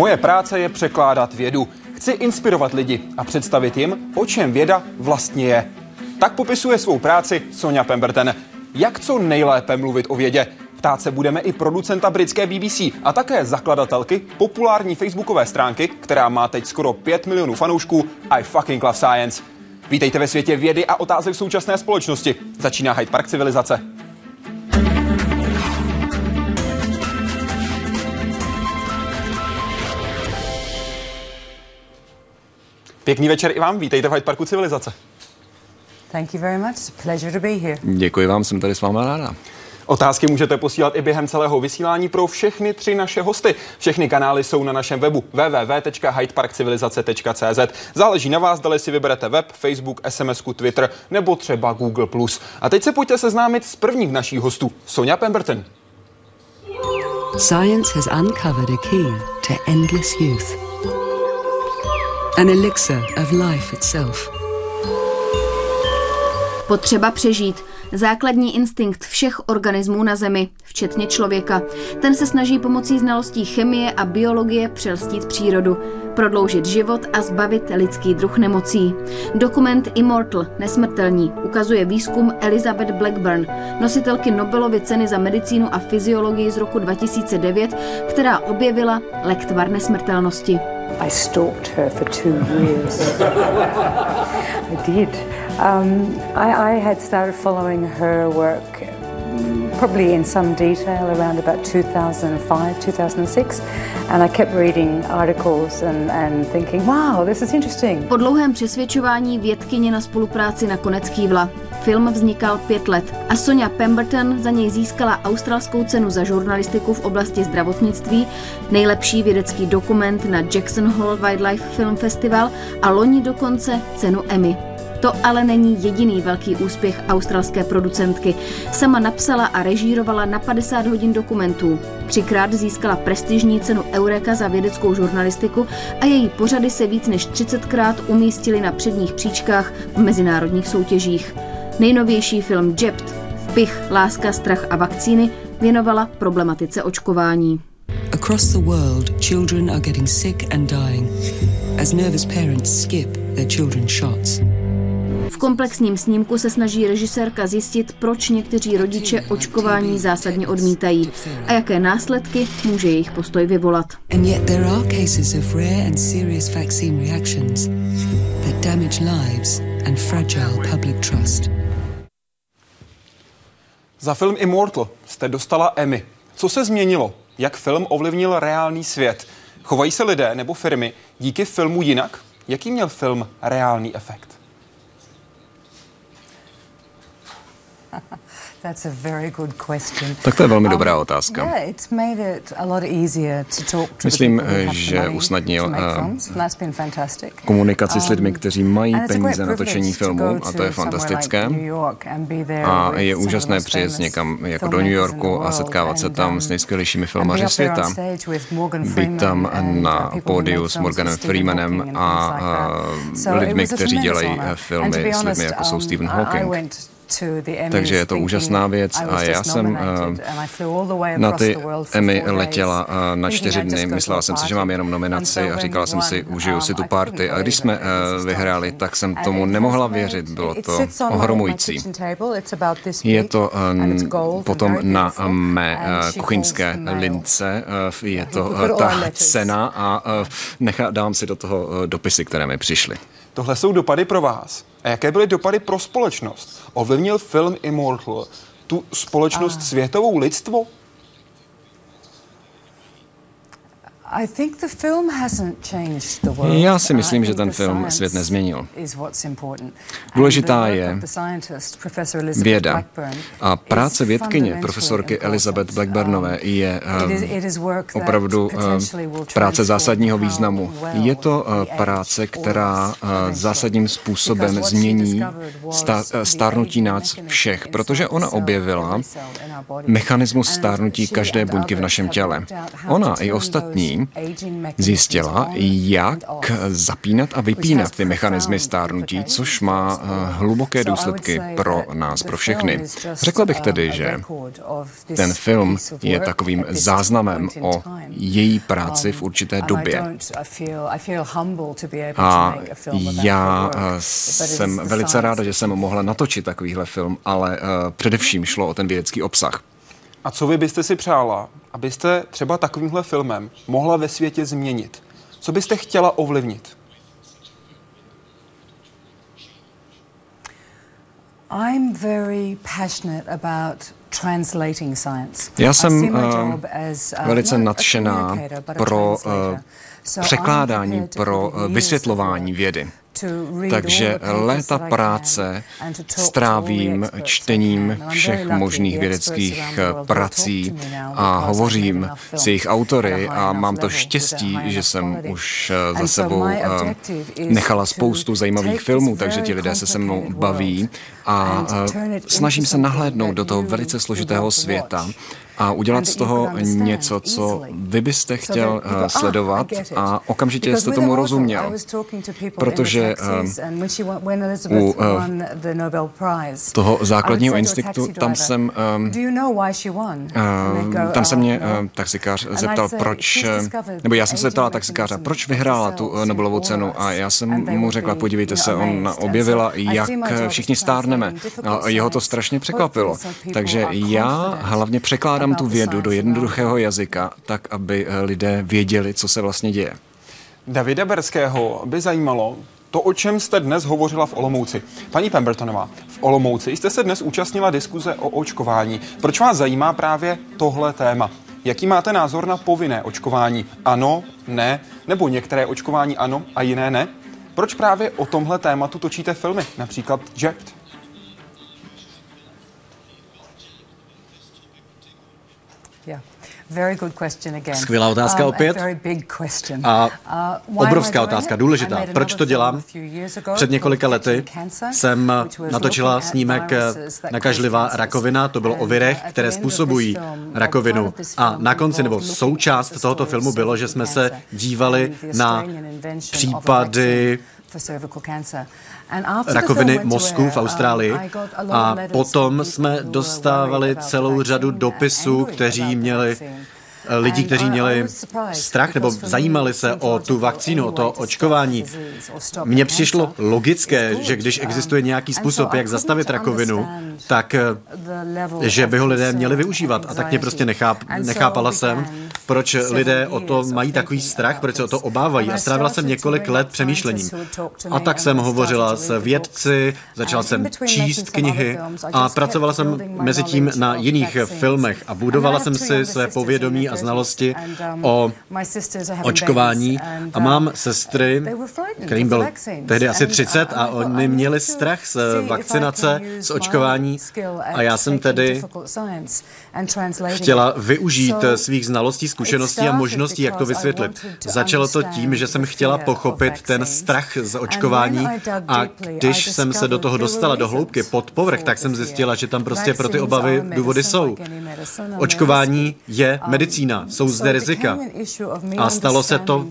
Moje práce je překládat vědu. Chci inspirovat lidi a představit jim, o čem věda vlastně je. Tak popisuje svou práci Sonja Pemberton. Jak co nejlépe mluvit o vědě? Ptát se budeme i producenta britské BBC a také zakladatelky populární facebookové stránky, která má teď skoro 5 milionů fanoušků I fucking love science. Vítejte ve světě vědy a otázek současné společnosti. Začíná Hyde Park civilizace. Pěkný večer i vám, vítejte v Hyde Parku civilizace. Thank you very much. It's a pleasure to be here. Děkuji vám, jsem tady s váma ráda. Otázky můžete posílat i během celého vysílání pro všechny tři naše hosty. Všechny kanály jsou na našem webu www.hydeparkcivilizace.cz. Záleží na vás, dali si vyberete web, Facebook, SMS, Twitter nebo třeba Google+. A teď se pojďte seznámit s prvním našich hostů, Sonja Pemberton. Science has uncovered a key to endless youth. An elixir of life itself. Potřeba přežít. Základní instinkt všech organismů na Zemi, včetně člověka. Ten se snaží pomocí znalostí chemie a biologie přelstít přírodu, prodloužit život a zbavit lidský druh nemocí. Dokument Immortal, nesmrtelní, ukazuje výzkum Elizabeth Blackburn, nositelky Nobelovy ceny za medicínu a fyziologii z roku 2009, která objevila lektvar nesmrtelnosti. I stalked her for two years. I did. Um, I, I had started following her work mm, probably in some detail around about 2005, 2006. And I kept reading articles and, and thinking, wow, this is interesting. Po dlouhém přesvědčování vědkyně na spolupráci nakonec kývla. Film vznikal pět let a Sonja Pemberton za něj získala australskou cenu za žurnalistiku v oblasti zdravotnictví, nejlepší vědecký dokument na Jackson Hole Wildlife Film Festival a loni dokonce cenu Emmy. To ale není jediný velký úspěch australské producentky. Sama napsala a režírovala na 50 hodin dokumentů. Třikrát získala prestižní cenu Eureka za vědeckou žurnalistiku a její pořady se víc než 30krát umístily na předních příčkách v mezinárodních soutěžích. Nejnovější film Jept, Vpich, láska, strach a vakcíny věnovala problematice očkování. Across the world, children are getting sick and dying as nervous parents skip their children's shots. V komplexním snímku se snaží režisérka zjistit, proč někteří rodiče očkování zásadně odmítají a jaké následky může jejich postoj vyvolat. Za film Immortal jste dostala Emmy. Co se změnilo? Jak film ovlivnil reálný svět? Chovají se lidé nebo firmy díky filmu jinak? Jaký měl film reálný efekt? That's a very good question. Tak to je velmi Um, dobrá otázka. Yeah, it's made it a lot easier to talk to the Myslím, že usnadnil, fantastic. Komunikaci s lidmi, kteří mají peníze na točení filmu a to je fantastické. A je úžasné přijet někam jako do New Yorku a setkávat se tam um, s nejskvělejšími filmaři světa. Být tam na uh, pódiu s Morganem Freemanem a uh, lidmi, kteří dělají filmy s lidmi, jako jsou um, Stephen Hawking. Takže je to úžasná věc a já jsem eh, na ty Emmy letěla eh, na čtyři dny. Myslela jsem si, že mám jenom nominaci a říkala jsem si, užiju si um, tu I party. A když jsme eh, vyhráli, tak jsem tomu nemohla věřit. Bylo to ohromující. Je to and potom na mé kuchyňské lince. Je to ta cena a nechá, dám si do toho dopisy, které mi přišly. Tohle jsou dopady pro vás. A jaké byly dopady pro společnost? Ovlivnil film Immortal tu společnost světovou lidstvo? I think the film hasn't changed the world. Já si myslím, že ten film svět nezměnil. is what's important. Důležitá je Věda. A práce vědkyně profesorky. Elizabeth Blackburnové je Um, um, opravdu will práce zásadního významu. Je to uh, práce, která uh, zásadním způsobem změní uh, stárnutí nás všech, protože ona objevila mechanismus stárnutí každé buňky v našem těle. Ona i ostatní stárnutí, zjistila, jak zapínat a vypínat ty mechanismy stárnutí, což má eh, hluboké důsledky pro nás, pro všechny. Řekla bych tedy, že ten film je takovým záznamem o její práci v určité době. A já eh, jsem velice ráda, že jsem mohla natočit takovýhle film, ale uh, především šlo o ten vědecký obsah. A co vy byste si přála, abyste třeba takovýmhle filmem mohla ve světě změnit? Co byste chtěla ovlivnit? I'm very passionate about já jsem uh, velice nadšená pro uh, překládání, pro uh, vysvětlování vědy. Takže léta práce strávím čtením všech možných vědeckých prací a hovořím s jejich autory a mám to štěstí, že jsem už za sebou nechala spoustu zajímavých filmů, takže ti lidé se se mnou baví a snažím se nahlédnout do toho velice složitého světa a udělat z toho něco, co vy byste chtěl uh, sledovat a okamžitě jste tomu rozuměl. Protože uh, u uh, toho základního instinktu tam jsem, uh, tam se mě uh, taxikář zeptal, proč, nebo já jsem se zeptala taxikáře, proč vyhrála tu Nobelovu cenu? A já jsem mu řekla, podívejte se, on objevila, jak všichni stárneme. A jeho to strašně překvapilo. Takže já hlavně překládám překládám tu vědu do jednoduchého jazyka, tak aby eh, lidé věděli, co se vlastně děje. Davida Berského by zajímalo, to, o čem jste dnes hovořila v Olomouci. Paní Pembertonová, v Olomouci jste se dnes účastnila diskuze o očkování. Proč vás zajímá právě tohle téma? Jaký máte názor na povinné očkování? Ano, ne, nebo některé očkování ano a jiné ne? Proč právě o tomhle tématu točíte filmy, například Jacked? Skvělá otázka opět. A uh, obrovská otázka, důležitá. Proč to dělám? Před několika lety jsem natočila snímek Nakažlivá rakovina. To bylo o virech, které způsobují rakovinu. A na konci, nebo součást tohoto filmu bylo, že jsme se dívali na případy rakoviny mozku v Austrálii. A potom jsme dostávali celou řadu dopisů, kteří měli lidí, kteří měli strach nebo zajímali se o tu vakcínu, o to očkování. Mně přišlo logické, že když existuje nějaký způsob, jak zastavit rakovinu, tak že by ho lidé měli využívat. A tak mě prostě necháp, nechápala jsem, proč lidé o to mají takový strach, proč se o to obávají. A strávila jsem několik let přemýšlením. A tak jsem hovořila s vědci, začala jsem číst knihy a pracovala jsem mezi tím na jiných filmech a budovala jsem si své povědomí a znalosti um, o očkování. a mám sestry, kterým byl tehdy asi 30 a oni měli strach z vakcinace, z očkování a já jsem tedy chtěla využít svých znalostí, zkušeností a možností, jak to vysvětlit. Začalo to tím, že jsem chtěla pochopit ten strach z očkování a když jsem se do toho dostala do hloubky pod povrch, tak jsem zjistila, že tam prostě pro ty obavy důvody jsou. Očkování je medicína medicína, jsou zde rizika. A stalo se to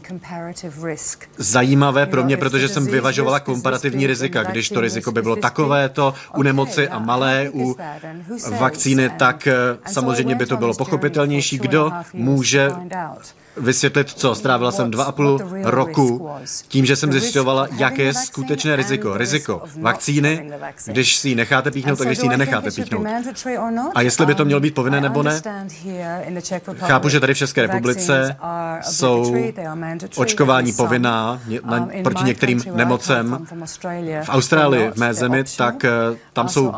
zajímavé pro mě, protože jsem vyvažovala komparativní rizika. Když to riziko by bylo takovéto u nemoci a malé u vakcíny, tak eh, samozřejmě by to bylo pochopitelnější. Kdo může vysvětlit, co. Strávila jsem dva a půl roku tím, že jsem zjišťovala, jaké je skutečné riziko. Riziko vakcíny, když si ji necháte píchnout a když si ji nenecháte píchnout. A jestli by to mělo být povinné nebo ne? Chápu, že tady v České republice jsou očkování povinná proti některým nemocem. V Austrálii, v mé zemi, tak eh, tam jsou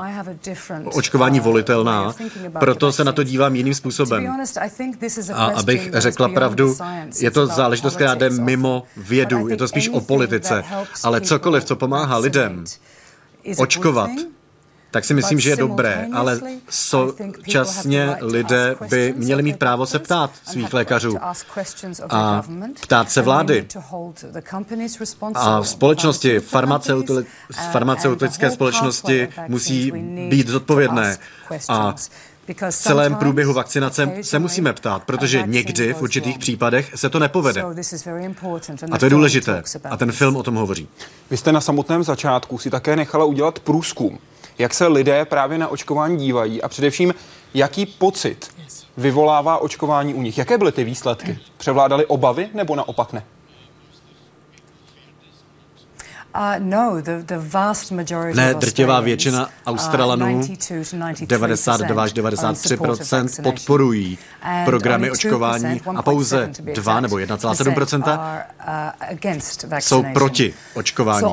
očkování volitelná. Proto se na to dívám jiným způsobem. A abych řekla pravdu, je to záležitost, která jde mimo vědu, je to spíš o politice, ale cokoliv, co pomáhá lidem očkovat, tak si myslím, že je dobré, ale současně lidé by měli mít právo se ptát svých lékařů a ptát se vlády. A v společnosti, farmaceutické společnosti musí být zodpovědné. A v celém průběhu vakcinace se musíme ptát, protože někdy v určitých případech se to nepovede. A to je důležité. A ten film o tom hovoří. Vy jste na samotném začátku si také nechala udělat průzkum, jak se lidé právě na očkování dívají a především, jaký pocit vyvolává očkování u nich. Jaké byly ty výsledky? Převládaly obavy nebo naopak ne? Uh, no, ne, drtivá většina uh, Australanů, 92 až 93% podporují programy očkování a pouze 2 nebo 1,7 uh, jsou proti očkování.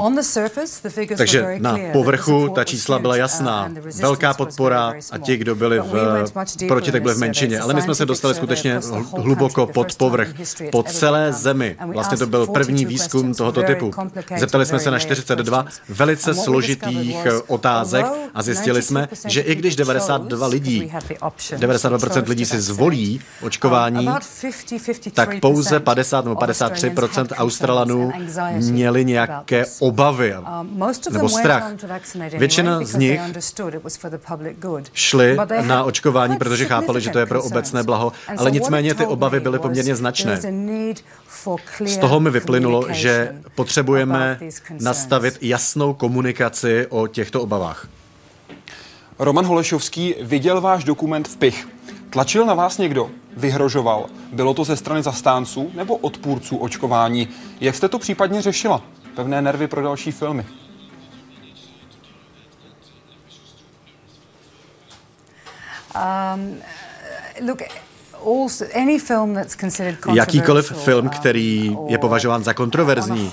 Takže na povrchu ta čísla byla jasná. Velká podpora a ti, kdo byli v, proti, tak byli v menšině. Ale my jsme se dostali skutečně hluboko pod povrch, po celé zemi. Vlastně to byl první výzkum tohoto typu. Zeptali jsme se se na 42 velice složitých otázek a zjistili jsme, že i když 92 lidí, 92% lidí si zvolí očkování, tak pouze 50 nebo 53% Australanů měli nějaké obavy nebo strach. Většina z nich šli na očkování, protože chápali, že to je pro obecné blaho, ale nicméně ty obavy byly poměrně značné. Z toho mi vyplynulo, že potřebujeme nastavit jasnou komunikaci o těchto obavách. Roman Holešovský viděl váš dokument v PICH. Tlačil na vás někdo? Vyhrožoval? Bylo to ze strany zastánců nebo odpůrců očkování? Jak jste to případně řešila? Pevné nervy pro další filmy. Um, look, Jakýkoliv film, který je považován za kontroverzní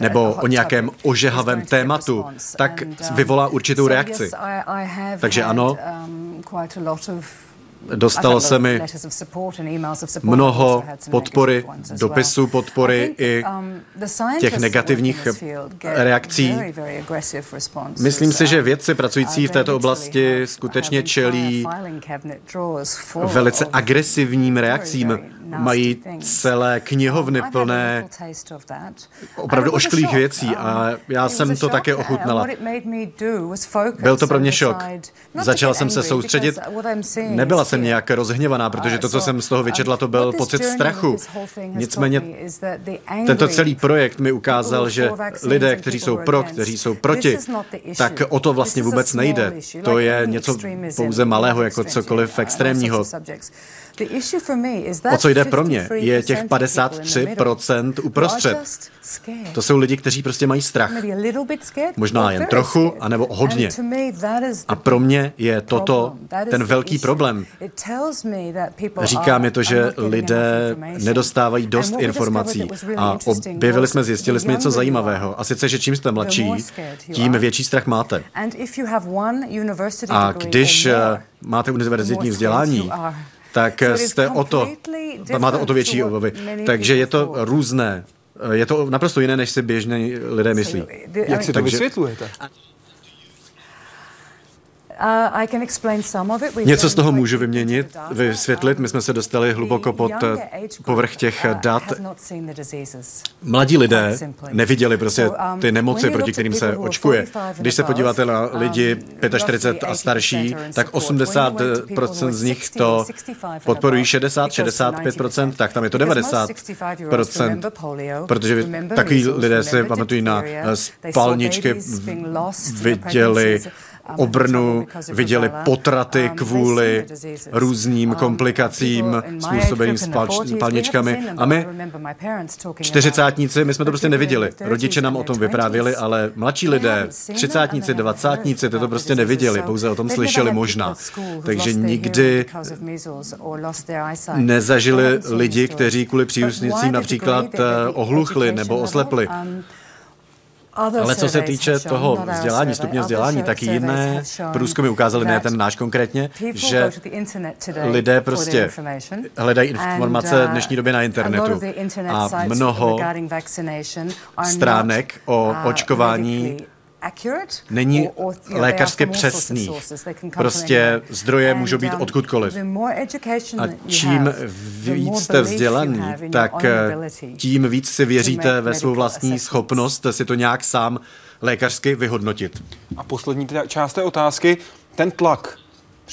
nebo o nějakém ožehavém tématu, tak vyvolá určitou reakci. Takže ano, um, Dostalo se mi mnoho podpory, dopisů podpory i um, těch negativních reakcí. Myslím si, že vědci pracující v této oblasti skutečně čelí velice agresivním reakcím mají celé knihovny plné opravdu ošklých věcí a já jsem to také ochutnala. Byl to pro mě šok. Začala jsem se soustředit. Nebyla jsem nějak rozhněvaná, protože to, co jsem z toho vyčetla, to byl pocit strachu. Nicméně tento celý projekt mi ukázal, že lidé, kteří jsou pro, kteří jsou proti, tak o to vlastně vůbec nejde. To je něco pouze malého, jako cokoliv extrémního. O co jde pro mě, je těch 53% uprostřed. To jsou lidi, kteří prostě mají strach. Možná jen trochu, anebo hodně. A pro mě je toto ten velký problém. Říká mi to, že lidé nedostávají dost informací. A objevili jsme, zjistili jsme něco zajímavého. A sice, že čím jste mladší, tím větší strach máte. A když eh, máte univerzitní vzdělání, tak jste o to, máte o to větší obavy. Takže je to různé. Je to naprosto jiné, než si běžní lidé myslí. Jak si to vysvětlujete? Uh, Něco z toho můžu vyměnit, vysvětlit. My jsme se dostali hluboko pod eh, povrch těch uh, dat. Mladí lidé neviděli prostě um, ty nemoci, proti kterým se očkuje. Když se podíváte na um, lidi 45 a starší, tak 80% z nich to podporují 60-65%, tak tam je to 90%, protože takový lidé se pamatují na eh, spalničky, viděli Obrnu viděli potraty kvůli různým komplikacím způsobeným spalničkami. A my, čtyřicátníci, my jsme to prostě neviděli. Rodiče nám o tom vyprávěli, ale mladší lidé, třicátníci, dvacátníci, to to prostě neviděli, pouze o tom slyšeli možná. Takže nikdy nezažili lidi, kteří kvůli příusnicím například eh, ohluchli nebo oslepli. Ale co se týče toho vzdělání, stupně vzdělání, tak jiné průzkumy ukázaly, ne ten náš konkrétně, že lidé prostě hledají informace v dnešní době na internetu. a mnoho stránek o očkování není lékařsky přesný. Prostě zdroje můžou být uh, odkudkoliv. A čím víc jste vzdělaný, tak eh, tím víc si věříte ve svou vlastní schopnost si to nějak sám lékařsky vyhodnotit. A poslední část té otázky, ten tlak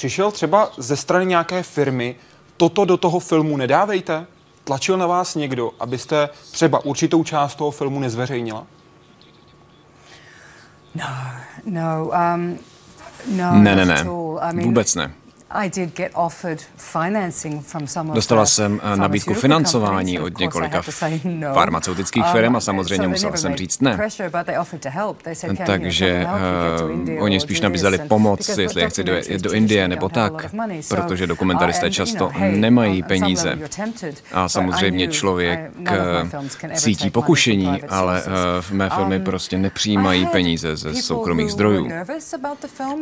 Přišel třeba ze strany nějaké firmy, toto do toho filmu nedávejte? Tlačil na vás někdo, abyste třeba určitou část toho filmu nezveřejnila? No, no, um, no, ne, ne, ne, vůbec ne. Dostala jsem eh, nabídku financování od několika no. farmaceutických um, firm a samozřejmě musela jsem říct ne. Takže uh, oni spíš nabízeli pomoc, jestli chci jet do Indie nebo tak, protože dokumentaristé často nemají peníze. A samozřejmě člověk cítí pokušení, ale v mé filmy um, prostě nepřijímají peníze ze soukromých zdrojů.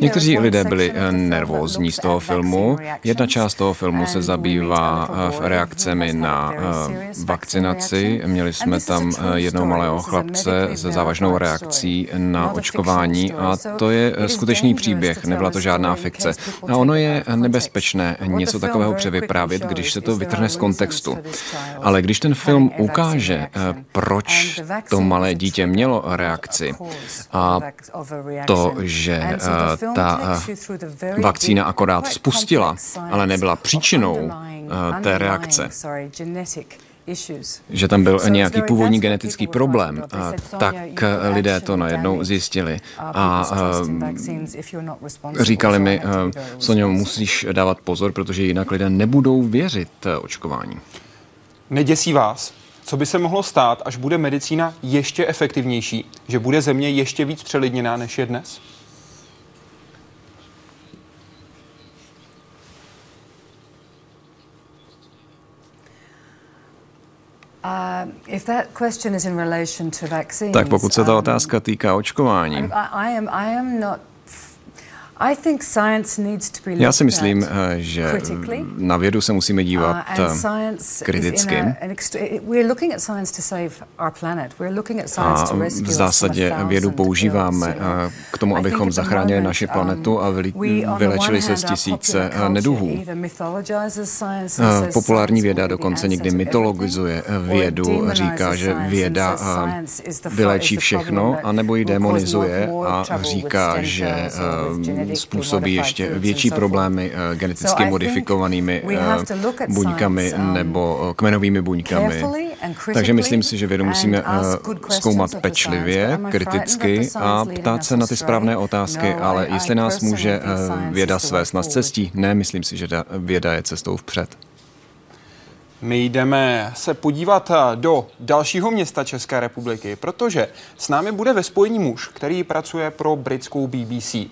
Někteří lidé byli nervózní z toho filmu, filmu. Jedna část toho filmu se zabývá eh, reakcemi na eh, vakcinaci. Měli jsme tam eh, jednou malého chlapce se závažnou reakcí na očkování a to je skutečný příběh, nebyla to žádná fikce. A ono je nebezpečné něco takového převyprávět, když se to vytrhne z kontextu. Ale když ten film ukáže, proč to malé dítě mělo reakci a to, že ta vakcína akorát spustila, ale nebyla příčinou uh, té reakce, že tam byl nějaký původní genetický problém, tak lidé to najednou zjistili. a říkali mi, Sonio, musíš dávat pozor, protože jinak lidé nebudou věřit očkování. Neděsí vás, co by se mohlo stát, až bude medicína ještě efektivnější, že bude země ještě víc přelidněná, než je dnes? Tak pokud se ta um, otázka týká očkování, já si myslím, eh, že na vědu se musíme dívat uh, eh, kriticky. A v zásadě vědu používáme eh, k tomu, abychom zachránili naši um, planetu a vylečili se z tisíce neduhů. Populární věda dokonce někdy mytologizuje vědu, říká, že věda vylečí všechno, anebo ji demonizuje a říká, že způsobí ještě větší problémy eh, geneticky modifikovanými eh, buňkami nebo eh, kmenovými buňkami. Takže myslím si, že vědu musíme zkoumat pečlivě, kriticky a ptát se na ty správné otázky, ale jestli nás může věda svést na cestí, ne, myslím si, že věda je cestou vpřed. My jdeme se podívat eh, do dalšího města České republiky, protože s námi bude ve spojení muž, který pracuje pro britskou BBC. Eh,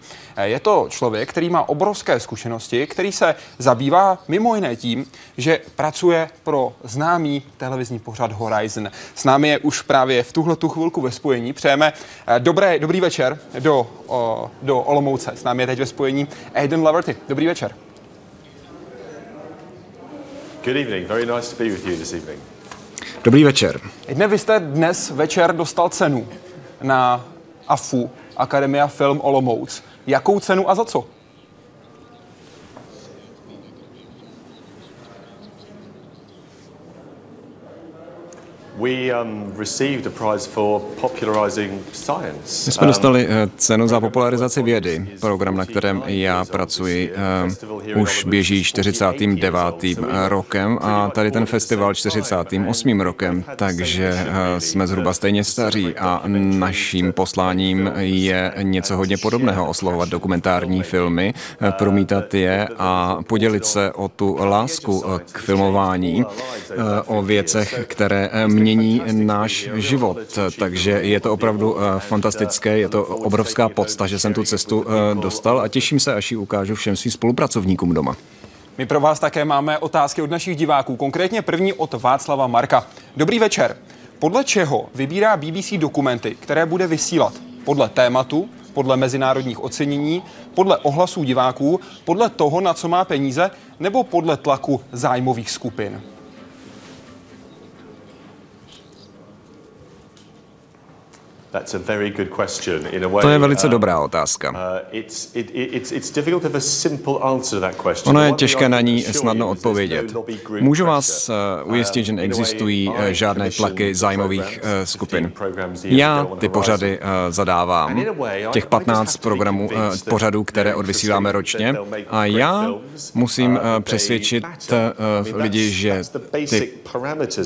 je to člověk, který má obrovské zkušenosti, který se zabývá mimo jiné tím, že pracuje pro známý televizní pořad Horizon. S námi je už právě v tuhle tu chvilku ve spojení. Přejeme eh, dobré, dobrý večer do, do Olomouce. S námi je teď ve spojení Aiden Laverty. Dobrý večer. Good evening. Very nice to be with you this evening. Dobrý večer. Dne, vy jste dnes večer dostal cenu na AFU, Akademia Film Olomouc. Jakou cenu a za co? My jsme dostali eh, cenu za popularizaci vědy. Program, na kterém já pracuji, uh, už běží 49. rokem a tady ten festival 48. rokem, takže jsme zhruba stejně staří a naším posláním je něco hodně podobného, oslovovat dokumentární filmy, promítat je a podělit se o tu lásku k filmování, o věcech, které mě mění náš život. Takže je to opravdu eh, fantastické, je to obrovská podsta, že jsem tu cestu eh, dostal a těším se, až ji ukážu všem svým spolupracovníkům doma. My pro vás také máme otázky od našich diváků, konkrétně první od Václava Marka. Dobrý večer. Podle čeho vybírá BBC dokumenty, které bude vysílat? Podle tématu, podle mezinárodních ocenění, podle ohlasů diváků, podle toho, na co má peníze, nebo podle tlaku zájmových skupin? To je velice dobrá otázka. Ono je těžké na ní snadno odpovědět. Můžu vás uh, ujistit, že neexistují uh, žádné tlaky zájmových uh, skupin. Já ty pořady zadávám, těch 15 programů, pořadů, které odvysíláme ročně, a já musím přesvědčit lidi, že ty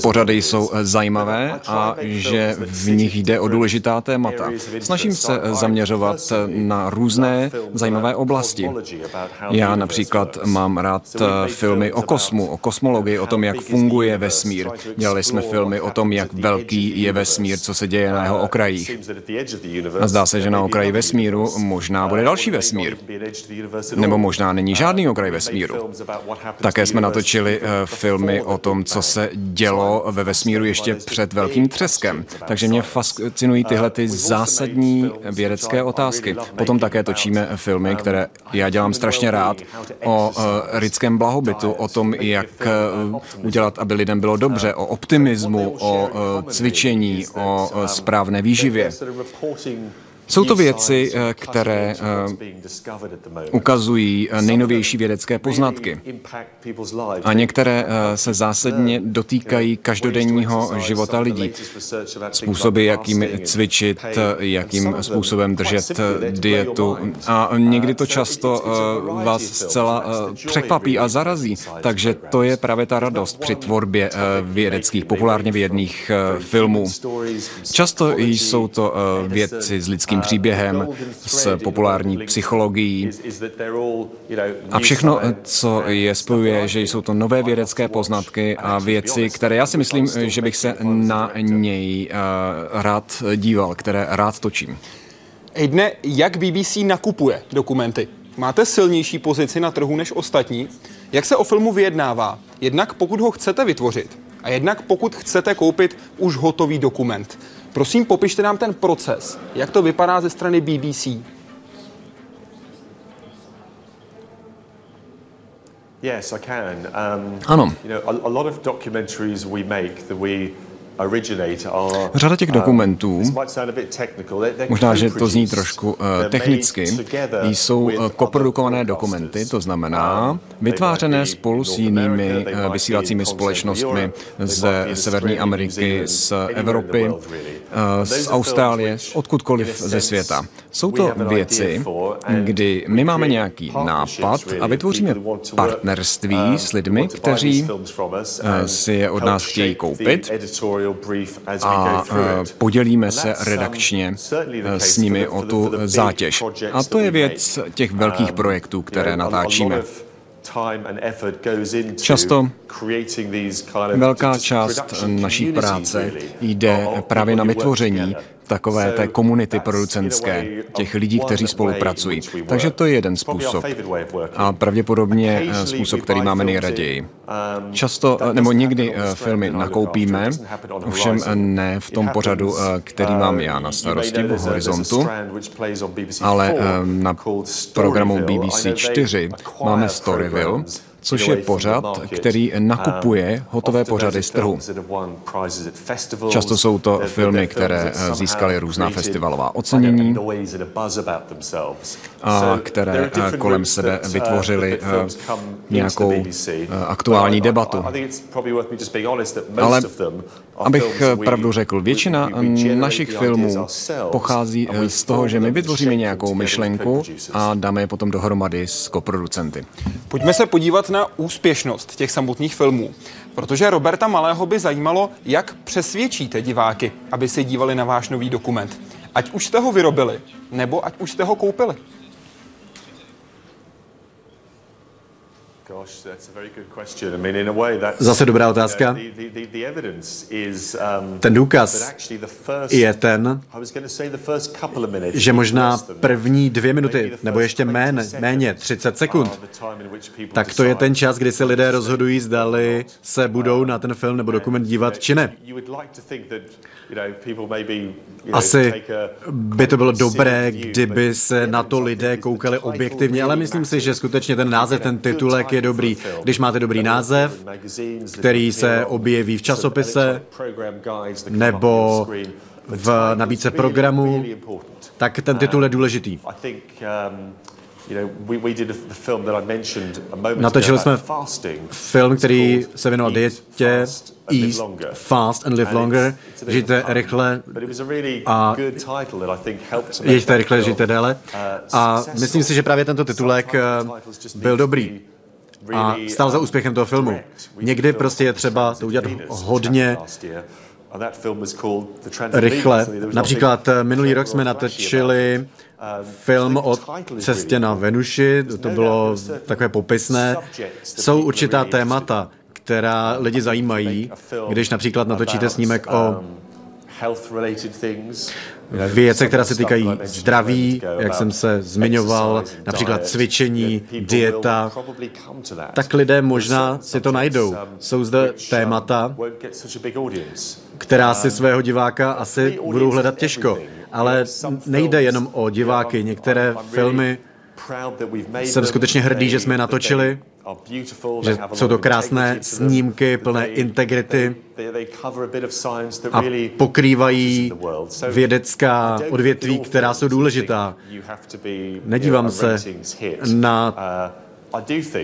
pořady jsou zajímavé a že v nich jde o důležitá témata. Snažím se zaměřovat na různé zajímavé oblasti. Já například mám rád filmy o kosmu, o kosmologii, o tom, jak funguje vesmír. Dělali jsme filmy o tom, jak velký je vesmír, co se děje na jeho okrajích. A zdá se, že na okraji vesmíru možná bude další vesmír. Nebo možná není žádný okraj vesmíru. Také jsme natočili eh, filmy o tom, co se dělo ve vesmíru ještě před velkým třeskem. Takže mě fascinují tyhle ty zásadní vědecké otázky. Potom také točíme filmy, které já dělám strašně rád, o uh, lidském blahobytu, o tom, jak uh, udělat, aby lidem bylo dobře, o optimismu, o cvičení, o správné výživě. Jsou to věci, eh, které eh, ukazují eh, nejnovější vědecké poznatky. A některé se zásadně dotýkají každodenního života lidí. Způsoby, jakým cvičit, jakým způsobem držet dietu. A někdy to často vás zcela překvapí a zarazí. Takže to je právě ta radost při tvorbě vědeckých, populárně vědných filmů. Často jsou to vědci s lidským tím příběhem, s populární psychologií. A všechno, co je spojuje, že jsou to nové vědecké poznatky a věci, které já si myslím, že bych se na něj eh, rád díval, které rád točím. Ejdne, jak BBC nakupuje dokumenty? Máte silnější pozici na trhu než ostatní? Jak se o filmu vyjednává? Jednak pokud ho chcete vytvořit a jednak pokud chcete koupit už hotový dokument. Prosím, popište nám ten proces. Jak to vypadá ze strany BBC? Yes, I can. Um, ano. Řada těch um, dokumentů, možná, že to zní trošku uh, technicky, jsou uh, koprodukované dokumenty, to znamená um, vytvářené spolu s jinými uh, vysílacími společnostmi ze Severní Ameriky, z Evropy, z Austrálie, odkudkoliv ze světa. Jsou to věci, kdy my máme nějaký nápad a vytvoříme partnerství um, s lidmi, kteří si je od nás chtějí koupit a podělíme se redakčně s nimi o tu zátěž. A to je věc těch velkých projektů, které natáčíme. Často velká část naší práce jde právě na vytvoření takové té komunity producentské, těch lidí, kteří spolupracují. Takže to je jeden způsob. A pravděpodobně eh, způsob, který máme nejraději. Často, eh, nebo někdy eh, filmy nakoupíme, ovšem ne v tom pořadu, který mám já na starosti v Horizontu, ale na programu BBC 4 máme Storyville, což je pořad, který nakupuje hotové pořady z trhu. Často jsou to filmy, které získaly různá festivalová ocenění a které kolem sebe vytvořily nějakou aktuální debatu. Ale abych pravdu řekl, většina našich filmů pochází z toho, že my vytvoříme nějakou myšlenku a dáme je potom dohromady s koproducenty. Pojďme se podívat na úspěšnost těch samotných filmů. Protože Roberta Malého by zajímalo, jak přesvědčíte diváky, aby se dívali na váš nový dokument. Ať už jste ho vyrobili, nebo ať už jste ho koupili. Zase dobrá otázka. Um, ten důkaz je ten, že možná první dvě minuty, nebo ještě méně, méně 30 sekund, tak to je ten čas, kdy se lidé rozhodují, zdali se budou na ten film nebo dokument dívat či ne. Asi by to bylo dobré, kdyby se na to lidé koukali objektivně, ale myslím si, že skutečně ten název, ten titulek je dobrý. Když máte dobrý název, který se objeví v časopise nebo v nabídce programu, tak ten titul je důležitý. Natočili jsme film, který se věnoval dietě, Eat Fast and Live Longer, žijte rychle a jeďte rychle, žijte déle. A myslím si, že právě tento titulek eh, byl dobrý a stál za úspěchem toho filmu. Někdy prostě je třeba to udělat hodně rychle. Například eh, minulý rok jsme natočili film o cestě na Venuši, to bylo takové popisné. Jsou určitá témata, která lidi zajímají, když například natočíte snímek o věce, která se týkají zdraví, jak jsem se zmiňoval, například cvičení, dieta, tak lidé možná si to najdou. Jsou zde témata, která si svého diváka asi budou hledat těžko. Ale nejde jenom o diváky. Některé filmy jsem skutečně hrdý, že jsme je natočili, že jsou to krásné snímky plné integrity a pokrývají vědecká odvětví, která jsou důležitá. Nedívám se na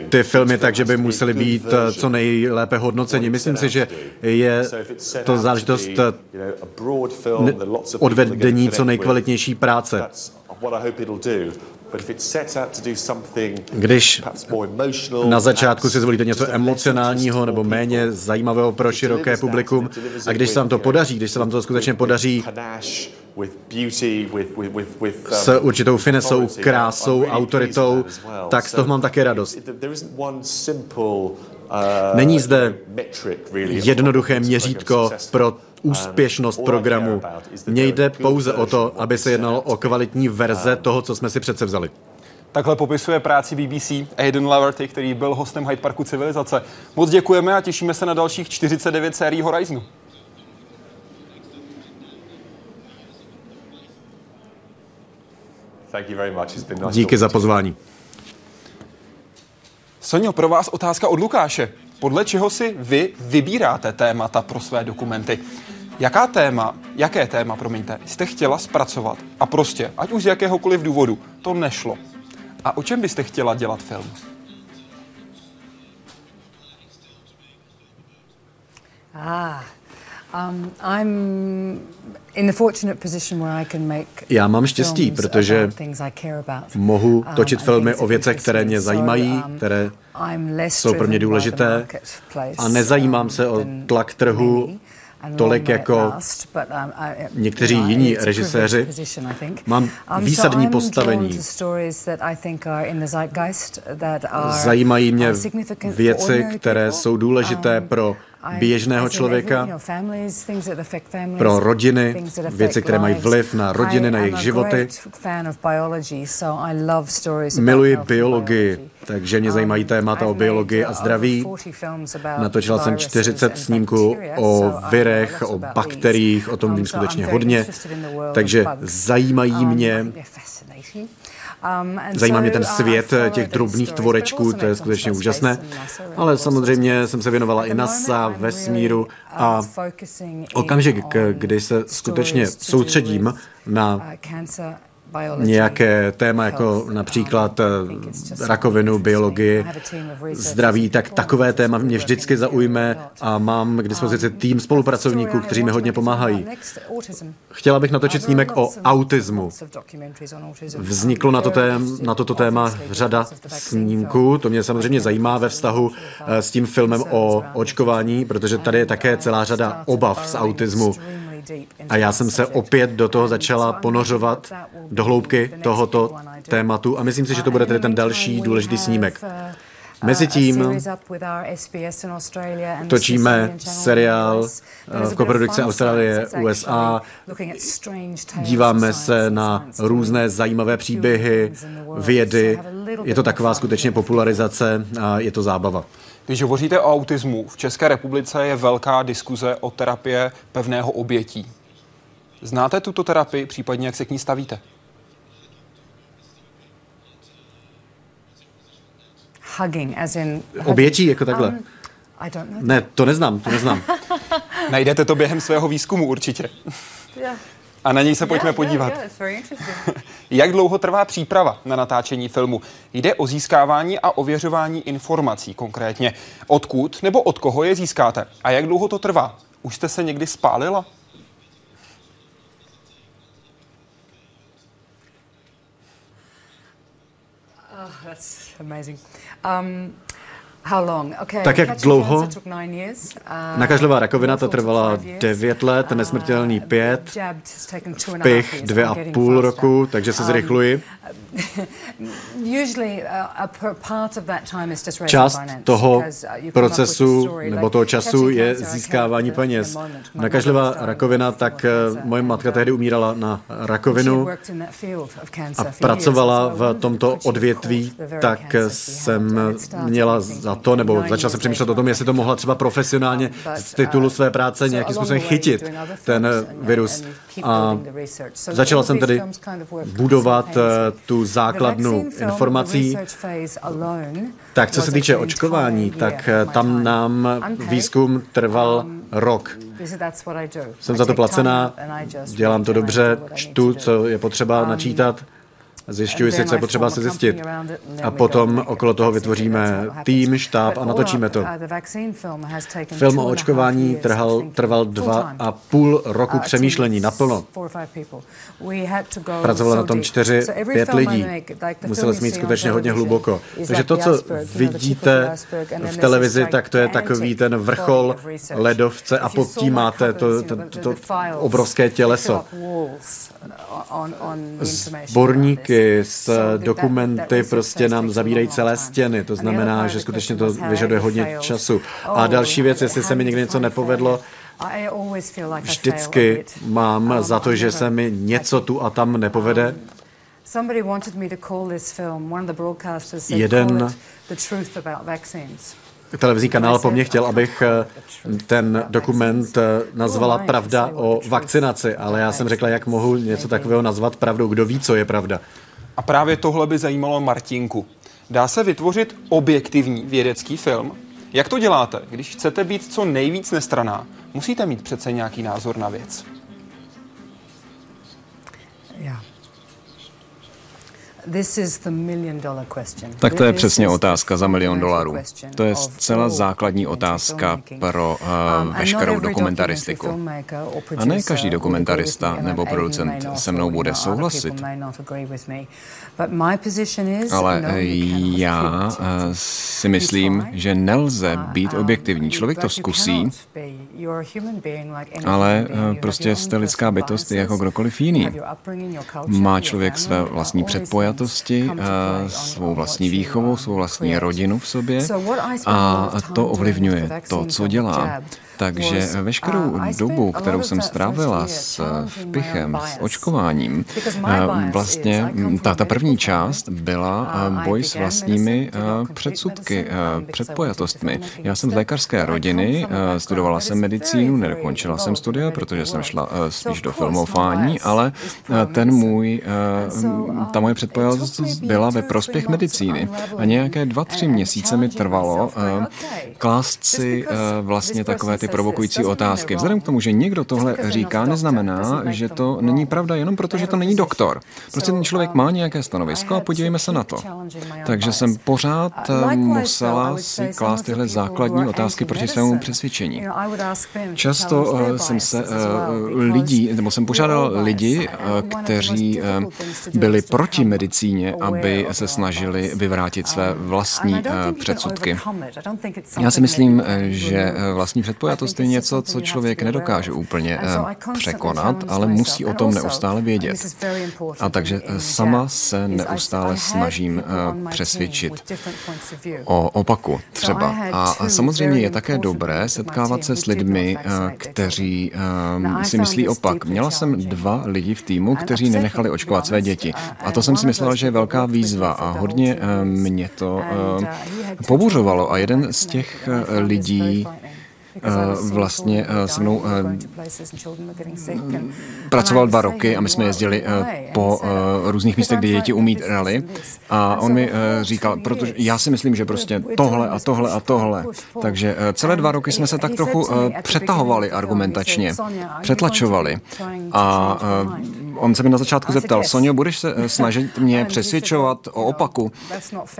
ty filmy tak, že by musely být eh, co nejlépe hodnoceni. Myslím si, že je to záležitost odvedení co nejkvalitnější práce. Když na začátku si zvolíte něco emocionálního nebo méně zajímavého pro široké publikum a když se vám to podaří, když se vám to skutečně podaří s určitou finesou, krásou, autoritou, tak z toho mám také radost. Není zde jednoduché měřítko pro úspěšnost programu. Mně jde pouze o to, aby se jednalo o kvalitní verze toho, co jsme si přece vzali. Takhle popisuje práci BBC Aiden Laverty, který byl hostem Hyde Parku Civilizace. Moc děkujeme a těšíme se na dalších 49 sérií Horizonu. Díky za pozvání. Sonio, pro vás otázka od Lukáše. Podle čeho si vy vybíráte témata pro své dokumenty? Jaká téma, jaké téma, promiňte, jste chtěla zpracovat a prostě, ať už z jakéhokoliv důvodu, to nešlo? A o čem byste chtěla dělat film? Ah, um, I'm in the fortunate position where I can make Já mám štěstí, protože mohu um, točit filmy o věcech, které mě zajímají, um, které jsou pro mě důležité a nezajímám se o tlak trhu tolik jako um, někteří jiní režiséři. Mám um, výsadní postavení. Zajímají mě věci, které jsou důležité um, pro běžného člověka, pro rodiny, věci, které mají vliv na rodiny, na jejich životy. Miluji biologii, takže mě zajímají témata o biologii a zdraví. Natočila jsem 40 snímků o virech, o bakteriích, o tom vím skutečně hodně, takže zajímají mě Um, Zajímá mě ten svět těch drobných tvorečků, to je skutečně úžasné. Ale samozřejmě jsem se věnovala i NASA, vesmíru a okamžik, kdy se skutečně soustředím na uh, nějaké téma, jako například eh, rakovinu, biologii, zdraví, tak takové téma mě vždycky zaujme a mám k dispozici tým spolupracovníků, kteří mi hodně pomáhají. Chtěla bych natočit snímek o autismu. Vzniklo na, to tém, na toto téma řada snímků, to mě samozřejmě zajímá ve vztahu eh, s tím filmem o očkování, protože tady je také celá řada obav z autismu. A já jsem se opět do toho začala ponořovat do hloubky tohoto tématu a myslím si, že to bude tedy ten další důležitý snímek. Mezitím točíme seriál v koprodukci Austrálie, USA. Díváme se na různé zajímavé příběhy, vědy. Je to taková skutečně popularizace a je to zábava. Když hovoříte o autismu, v České republice je velká diskuze o terapie pevného obětí. Znáte tuto terapii, případně jak se k ní stavíte? Hugging, as in... Obětí, jako takhle. Um, I don't know. Ne, to neznám, to neznám. Najdete to během svého výzkumu určitě. A na něj se pojďme podívat. Jak dlouho trvá příprava na natáčení filmu? Jde o získávání a ověřování informací konkrétně. Odkud nebo od koho je získáte? A jak dlouho to trvá? Už jste se někdy spálila? Oh, that's amazing. Um, How long? Okay, tak jak dlouho? Nakažlivá rakovina to trvala 9 let, nesmrtelný 5, pich 2,5 roku, takže se zrychluji. Část toho procesu nebo toho času je získávání peněz. Nakažlivá rakovina, tak moje matka tehdy umírala na rakovinu a pracovala v tomto odvětví, tak jsem měla za to, nebo začala jsem přemýšlet o tom, jestli to mohla třeba profesionálně z titulu své práce nějakým způsobem chytit ten virus. A začala jsem tedy budovat eh, tu základnu informací. Tak co se týče očkování, tak eh, tam nám výzkum trval rok. Jsem za to placená, dělám to dobře, čtu, co je potřeba načítat Zjišťuji si, co je potřeba se zjistit. A potom okolo toho vytvoříme tým, štáb a natočíme to. Uh, Film o očkování trhal, trval dva a půl roku uh, přemýšlení naplno. Pracovalo na tom čtyři, pět lidí. Museli jsme jít skutečně hodně hluboko. Takže to, co vidíte v televizi, tak to je takový ten vrchol ledovce a pod tím máte to, to, to, to obrovské těleso. Sborníky s dokumenty prostě nám zavírají celé stěny, to znamená, že skutečně to vyžaduje hodně času. A další věc, jestli se mi někdy něco nepovedlo, Vždycky mám za to, že se mi něco tu a tam nepovede. Jeden televizní kanál po mně chtěl, abych eh, ten dokument eh, nazvala Pravda o vakcinaci, ale já jsem řekla, jak mohu něco takového nazvat pravdou, kdo ví, co je pravda. A právě tohle by zajímalo Martinku. Dá se vytvořit objektivní vědecký film? Jak to děláte? Když chcete být co nejvíc nestraná, musíte mít přece nějaký názor na věc. Yeah. Tak to je přesně otázka za milion dolarů. To je zcela základní otázka pro uh, veškerou dokumentaristiku. A ne každý dokumentarista nebo producent se mnou bude souhlasit. Ale já uh, si myslím, že nelze být um, objektivní. Člověk to zkusí, ale uh, prostě jste lidská bytost jako kdokoliv jiný. Má člověk své vlastní předpojatosti, eh, svou vlastní výchovu, svou vlastní rodinu v sobě a to ovlivňuje to, co dělá. Takže veškerou dobu, kterou jsem strávila s vpichem, s očkováním, eh, vlastně ta, ta první část byla eh, boj s vlastními eh, předsudky, předpojatostmi. Já jsem z lékařské rodiny, studovala jsem medicínu, nedokončila jsem studia, protože jsem šla spíš do filmování, ale ten můj, ta moje předpojatost byla ve prospěch medicíny. A nějaké dva, tři měsíce mi trvalo klást si vlastně takové ty ty provokující otázky. Vzhledem k tomu, že někdo tohle říká, neznamená, že to není pravda jenom proto, že to není doktor. Prostě ten člověk má nějaké stanovisko a podívejme se na to. Takže jsem pořád eh, musela si klást tyhle základní otázky proti svému přesvědčení. Často eh, jsem se eh, lidí, nebo jsem požádal lidi, kteří byli proti medicíně, aby se snažili vyvrátit své vlastní předsudky. Já si myslím, že vlastní předpověď to je něco, co člověk nedokáže úplně eh, překonat, ale musí o tom neustále vědět. A takže eh, sama se neustále snažím eh, přesvědčit o opaku třeba. A samozřejmě je také dobré setkávat se s lidmi, kteří si myslí opak. Měla jsem dva lidi v týmu, kteří nenechali očkovat své děti. A to jsem si myslela, že je velká výzva a hodně mě to pobuřovalo. A jeden z těch lidí vlastně se mnou pracoval dva roky a my jsme jezdili po různých místech, kde děti umírali a on mi říkal, protože já si myslím, že prostě tohle a tohle a tohle. Takže celé dva roky jsme se tak trochu přetahovali argumentačně, přetlačovali a on se mi na začátku zeptal, Sonio, budeš se snažit mě přesvědčovat o opaku?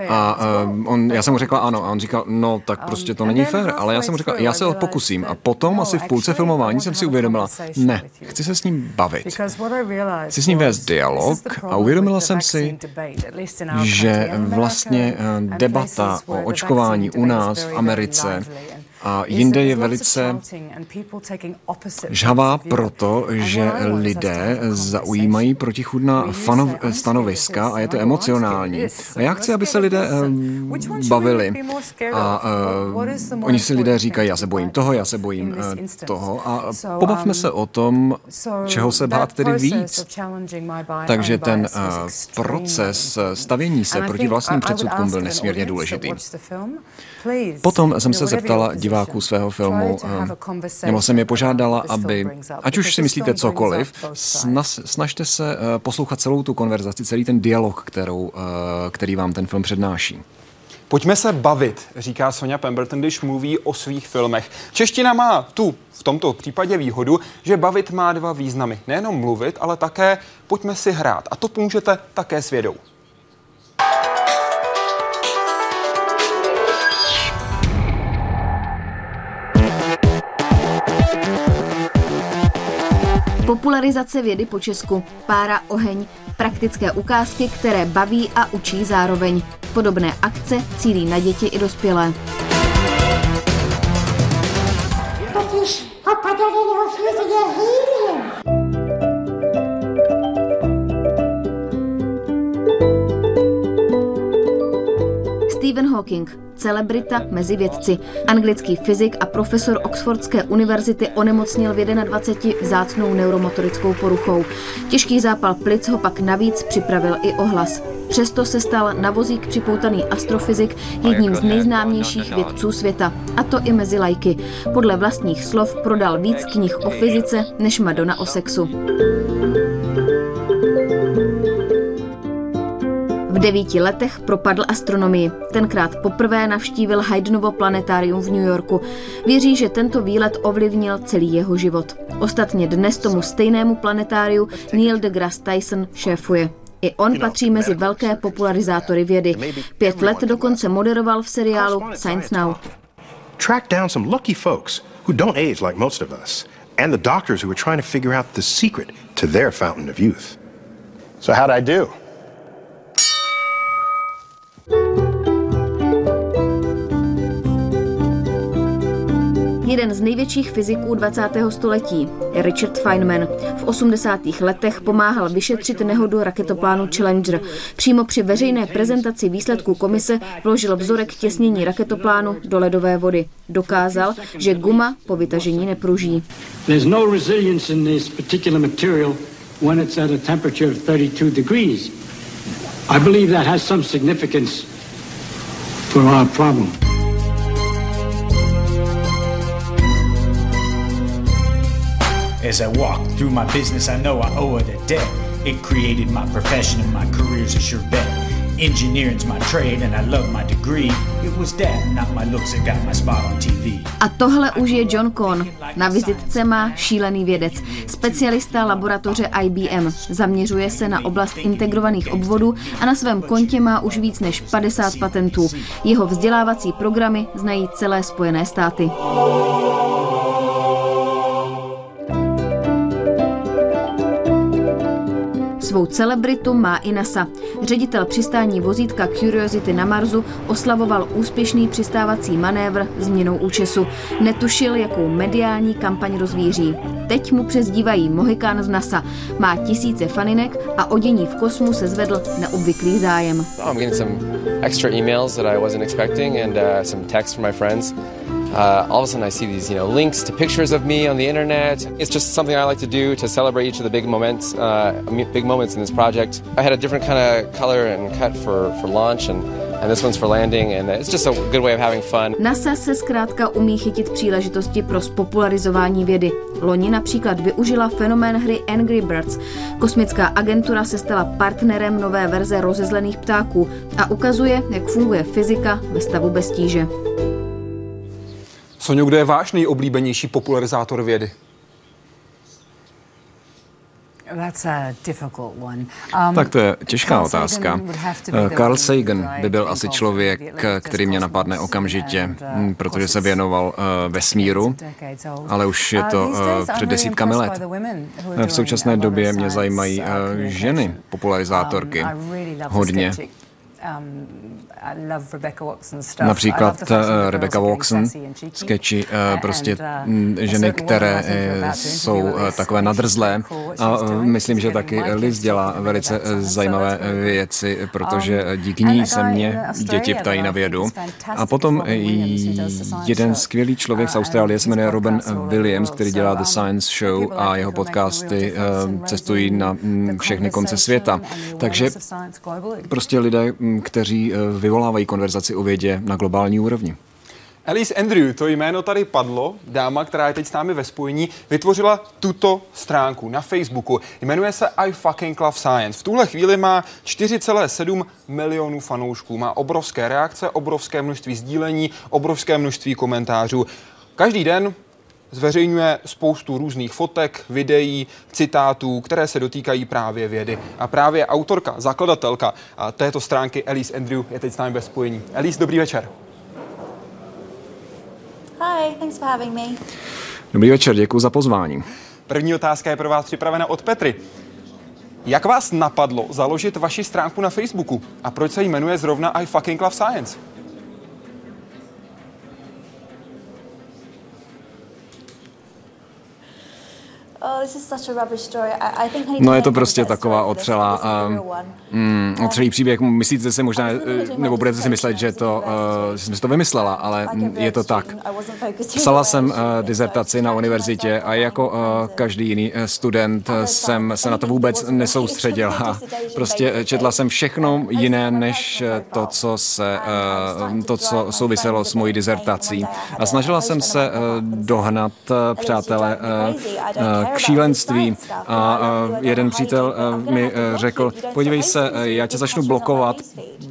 A on, já jsem mu řekla ano a on říkal, no tak prostě to není fér, ale já jsem mu řekla, já se ho pokusím. A potom asi v půlce filmování jsem si uvědomila, ne, chci se s ním bavit. Chci s ním vést dialog a uvědomila jsem si, že vlastně eh, debata o očkování u nás v Americe a jinde je velice žhavá proto, že lidé zaujímají protichudná fanov, stanoviska a je to emocionální. A já chci, aby se lidé uh, bavili. A uh, oni si lidé říkají, já se bojím toho, já se bojím uh, toho. A pobavme se o tom, čeho se bát tedy víc. Takže ten uh, proces stavění se proti vlastním předsudkům byl nesmírně důležitý. Potom jsem se zeptala diváků svého filmu, nebo jsem je požádala, aby, ať už si myslíte cokoliv, snas, snažte se eh, poslouchat celou tu konverzaci, celý ten dialog, kterou, eh, který vám ten film přednáší. Pojďme se bavit, říká Sonja Pemberton, když mluví o svých filmech. Čeština má tu v tomto případě výhodu, že bavit má dva významy. Nejenom mluvit, ale také pojďme si hrát. A to pomůžete také s Popularizace vědy po Česku, pára oheň, praktické ukázky, které baví a učí zároveň. Podobné akce cílí na děti i dospělé. Stephen Hawking, celebrita mezi vědci. Anglický fyzik a profesor Oxfordské univerzity onemocnil v 21 vzácnou neuromotorickou poruchou. Těžký zápal plic ho pak navíc připravil i ohlas. Přesto se stal na vozík připoutaný astrofyzik jedním z nejznámějších vědců světa, a to i mezi lajky. Podle vlastních slov prodal víc knih o fyzice než Madonna o sexu. V devíti letech propadl astronomii. Tenkrát poprvé navštívil Haydnovo planetárium v New Yorku. Věří, že tento výlet ovlivnil celý jeho život. Ostatně dnes tomu stejnému planetáriu Neil deGrasse Tyson šéfuje. I on patří mezi velké popularizátory vědy. Pět let dokonce moderoval v seriálu Science Now. Track down some lucky folks who don't age like most of us and the doctors who are trying to figure out the secret to their fountain of youth. So how'd I do? Jeden z největších fyziků 20. století, Richard Feynman, v 80. letech pomáhal vyšetřit nehodu raketoplánu Challenger. Přímo při veřejné prezentaci výsledků komise vložil vzorek těsnění raketoplánu do ledové vody. Dokázal, že guma po vytažení nepruží. no when it's at a temperature of 32 degrees. I believe that has some significance for our problem. As I walk through my business, I know I owe it a debt. It created my profession and my career's a sure bet. Engineering's my trade and I love my degree. It was that, not my looks that got my spot on TV. A tohle už je John Cohn. Na vizitce má šílený vědec, specialista laboratoře IBM. Zaměřuje se na oblast integrovaných obvodů a na svém kontě má už víc než 50 patentů. Jeho vzdělávací programy znají celé Spojené státy. Svou celebritu má i NASA. Ředitel přistání vozítka Curiosity na Marsu oslavoval úspěšný přistávací manévr změnou účesu. Netušil, jakou mediální kampaň rozvíří. Teď mu přezdívají Mohikán z NASA. Má tisíce faninek a o dění v kosmu se zvedl neobvyklý zájem. I'm getting some extra emails that I wasn't expecting and uh, some texts from my friends. Uh, all of a sudden, I see these, you know, links to pictures of me on the internet. It's just something I like to do to celebrate each of the big moments, uh, big moments in this project. I had a different kind of color and cut for, for launch, and and this one's for landing, and it's just a good way of having fun. NASA se zkrátka umí chytit příležitosti pro spopularizování vědy. Loni například využila fenomén hry Angry Birds. Kosmická agentura se stala partnerem nové verze rozezlených ptáků a ukazuje, jak funguje fyzika ve stavu bez tíže. Sonio, kdo je váš nejoblíbenější popularizátor vědy? Um, tak to je těžká otázka. Carl Sagan by byl asi člověk, který mě napadne okamžitě, uh, hm, protože se věnoval uh, vesmíru, ale už je uh, to před desítkami let. V současné době mě zajímají ženy, popularizátorky, um, hodně. Um, Například uh, Rebecca Walkson, sketchy, uh, prostě uh, mm, ženy, které jsou takové nadrzlé. A myslím, že taky Liz dělá velice zajímavé věci, protože um, díky ní se mě děti ptají na vědu. A potom jeden skvělý člověk z Austrálie se jmenuje Robin Williams, který dělá The Science Show a jeho podcasty cestují na mm, všechny konce světa. Takže prostě lidé, kteří vyvolávají konverzaci o vědě na globální úrovni. Alice Andrew, to jméno tady padlo, dáma, která je teď s námi ve spojení, vytvořila tuto stránku na Facebooku. Jmenuje se I fucking love science. V tuhle chvíli má 4,7 milionů fanoušků. Má obrovské reakce, obrovské množství sdílení, obrovské množství komentářů. Každý den zveřejňuje spoustu různých fotek, videí, citátů, které se dotýkají právě vědy. A právě autorka, zakladatelka této stránky Elise Andrew je teď s námi ve spojení. Elise, dobrý večer. Hi, thanks for having me. Dobrý večer, děkuji za pozvání. První otázka je pro vás připravena od Petry. Jak vás napadlo založit vaši stránku na Facebooku a proč se jmenuje zrovna I fucking love science? No je to prostě taková otřelá, um, otřelý příběh. Myslíte si možná, eh, nebo budete si myslet, že to, uh, jsem si to vymyslela, ale je to tak. Psala jsem uh, dizertaci na univerzitě a jako uh, každý jiný student jsem se na to vůbec nesoustředila. Prostě četla jsem všechno jiné, než to, co se, uh, to, co souviselo s mojí dizertací. A snažila jsem se uh, dohnat, uh, přátelé, uh, k šílenství. A jeden přítel mi e, řekl, podívej se, e, já tě začnu blokovat,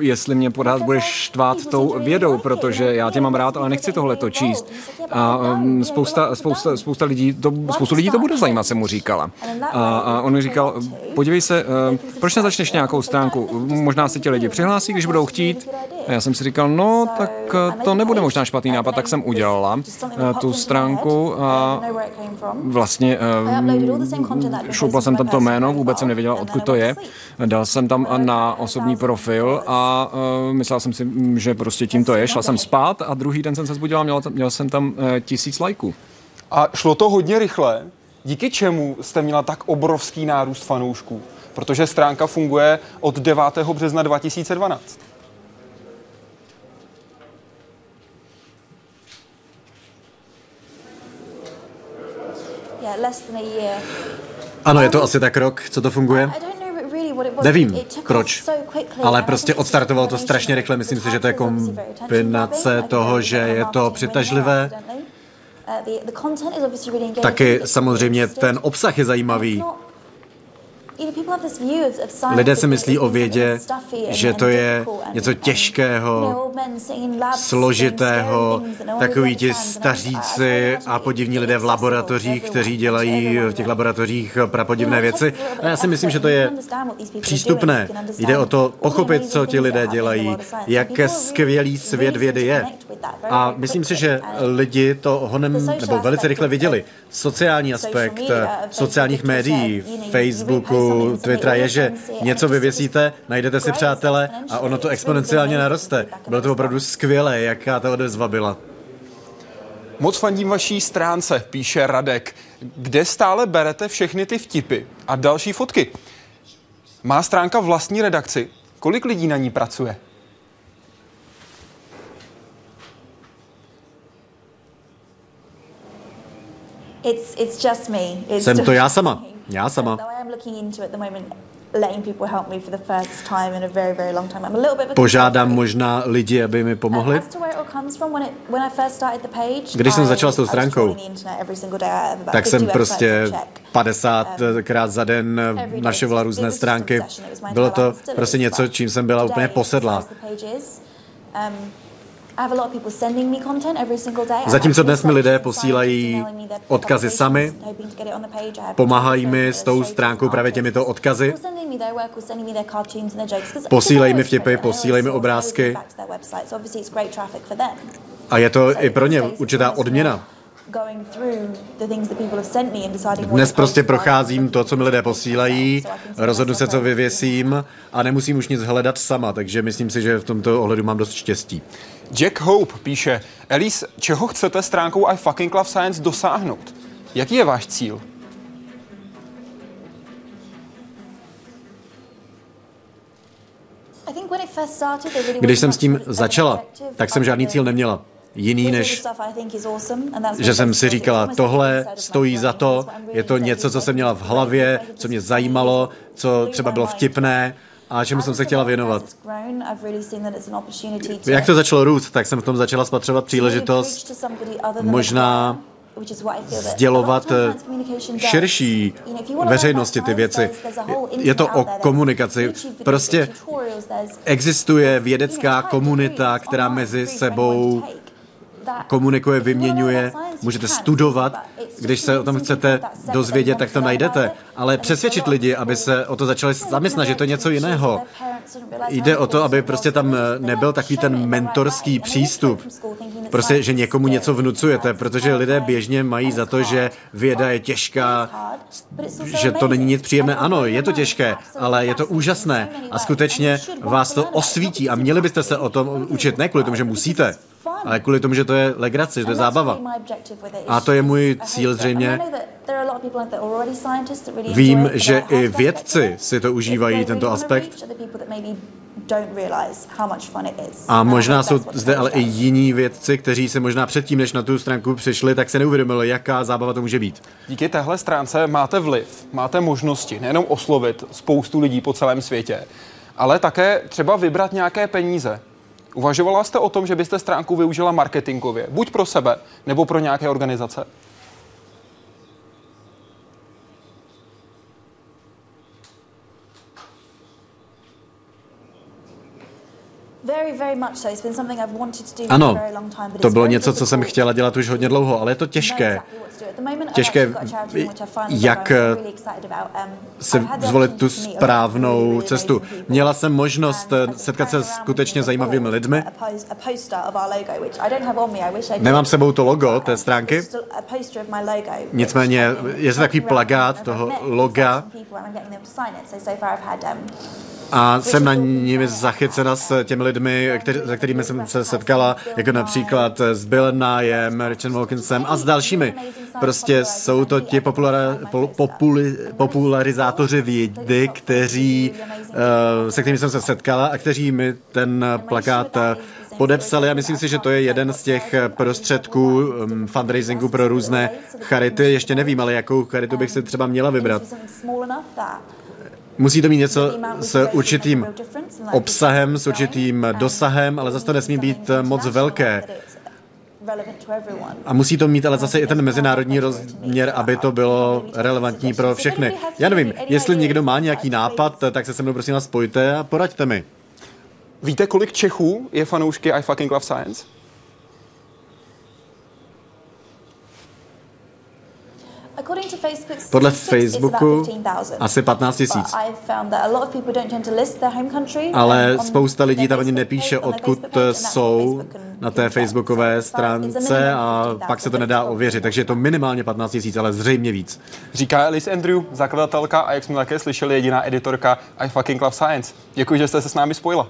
jestli mě pořád budeš štvát tou vědou, protože já tě mám rád, ale nechci tohle to číst. A um, spousta, spousta, spousta lidí, to, spoustu lidí to bude zajímat, jsem mu říkala. A, a on mi říkal, podívej se, uh, proč nezačneš nějakou stránku? Možná se ti lidi přihlásí, když budou chtít. A já jsem si říkal, no, tak to nebude možná špatný nápad, tak jsem udělala uh, tu stránku a vlastně uh, šoupla jsem tam to jméno, vůbec jsem nevěděla, odkud to je. Dal jsem tam na osobní profil a myslel jsem si, že prostě tím to je. Šla jsem spát a druhý den jsem se zbudila, měl, měl jsem tam tisíc lajků. A šlo to hodně rychle, díky čemu jste měla tak obrovský nárůst fanoušků? Protože stránka funguje od 9. března 2012. Ano, je to asi tak rok, co to funguje? Nevím, proč, ale prostě odstartovalo to strašně rychle. Myslím si, že to je kombinace toho, že je to přitažlivé. Taky samozřejmě ten obsah je zajímavý. Lidé si myslí o vědě, že to je něco těžkého, složitého, takový ti staříci a podivní lidé v laboratořích, kteří dělají v těch laboratořích prapodivné věci. A já si myslím, že to je přístupné. Jde o to pochopit, co ti lidé dělají, jak skvělý svět vědy je. A myslím si, že lidi to honem, nebo velice rychle viděli. Sociální aspekt sociálních médií, Facebooku, Twittera je, že něco vyvěsíte, najdete si přátele a ono to exponenciálně naroste. Bylo to opravdu skvělé, jaká ta odezva byla. Moc fandím vaší stránce, píše Radek, kde stále berete všechny ty vtipy a další fotky. Má stránka vlastní redakci. Kolik lidí na ní pracuje? It's, it's just me. It's Jsem to já sama. Já sama. Požádám možná lidi, aby mi pomohli. Když jsem začala s tou stránkou, tak jsem prostě 50krát um, za den našovala různé stránky. Bylo to prostě něco, čím jsem byla úplně posedla. Zatímco dnes mi lidé posílají odkazy sami, pomáhají mi s tou stránkou právě těmito odkazy, posílají mi vtipy, posílají mi obrázky. a je to i pro ně určitá odměna. Dnes prostě procházím to, co mi lidé posílají, rozhodnu se, co vyvěsím a nemusím už nic hledat sama, takže myslím si, že v tomto ohledu mám dost štěstí. Jack Hope píše, Elise, čeho chcete stránkou I fucking love science dosáhnout? Jaký je váš cíl? Když jsem s tím začala, tak jsem žádný cíl neměla jiný, než že jsem si říkala, tohle stojí za to, je to něco, co jsem měla v hlavě, co mě zajímalo, co třeba bylo vtipné a čemu jsem se chtěla věnovat. Jak to začalo růst, tak jsem v tom začala spatřovat příležitost možná sdělovat širší veřejnosti ty věci. Je to o komunikaci. Prostě existuje vědecká komunita, která mezi sebou komunikuje, vyměňuje, můžete studovat. Když se o tom chcete dozvědět, tak to najdete. Ale přesvědčit lidi, aby se o to začali zamyslet, že to je něco jiného. Jde o to, aby prostě tam nebyl takový ten mentorský přístup. Prostě, že někomu něco vnucujete, protože lidé běžně mají za to, že věda je těžká, že to není nic příjemné. Ano, je to těžké, ale je to úžasné a skutečně vás to osvítí a měli byste se o tom učit, ne kvůli tomu, že musíte, ale kvůli tomu, že to je legrace, že to je zábava. A to je můj cíl zřejmě. Vím, že i vědci si to užívají, tento aspekt. A možná jsou zde ale i jiní vědci, kteří se možná předtím, než na tu stránku přišli, tak se neuvědomili, jaká zábava to může být. Díky téhle stránce máte vliv, máte možnosti nejenom oslovit spoustu lidí po celém světě, ale také třeba vybrat nějaké peníze. Uvažovala jste o tom, že byste stránku využila marketingově, buď pro sebe, nebo pro nějaké organizace? Ano, to bylo něco, co jsem chtěla dělat už hodně dlouho, ale je to těžké. Těžké, jak se zvolit tu správnou cestu. Měla jsem možnost eh, setkat se s skutečně zajímavými lidmi. Nemám sebou to logo té stránky, nicméně je to takový plagát toho loga a jsem na nimi zachycena s těmi lidmi, který, se kterými jsem se setkala, jako například s Bill Nyem, Richard Wilkinsem a s dalšími. Prostě jsou to ti populara, populi, popularizátoři vědy, kteří, uh, se kterými jsem se setkala a kteří mi ten plakát eh, podepsali a myslím si, že to je jeden z těch prostředků um, fundraisingu pro různé charity. Ještě nevím, ale jakou charitu bych si třeba měla vybrat. Musí to mít něco s určitým obsahem, s určitým dosahem, ale zase to nesmí být moc velké. A musí to mít ale zase i ten mezinárodní rozměr, aby to bylo relevantní pro všechny. Já nevím, jestli někdo má nějaký nápad, tak se se mnou prosím vás spojte a poraďte mi. Víte, kolik Čechů je fanoušky I fucking love science? Podle Facebooku asi 15 tisíc. Ale spousta lidí tam ani nepíše, odkud jsou na té facebookové stránce a pak se to nedá ověřit. Takže je to minimálně 15 tisíc, ale zřejmě víc. Říká Elise Andrew, zakladatelka a jak jsme také slyšeli, jediná editorka I fucking love science. Děkuji, že jste se s námi spojila.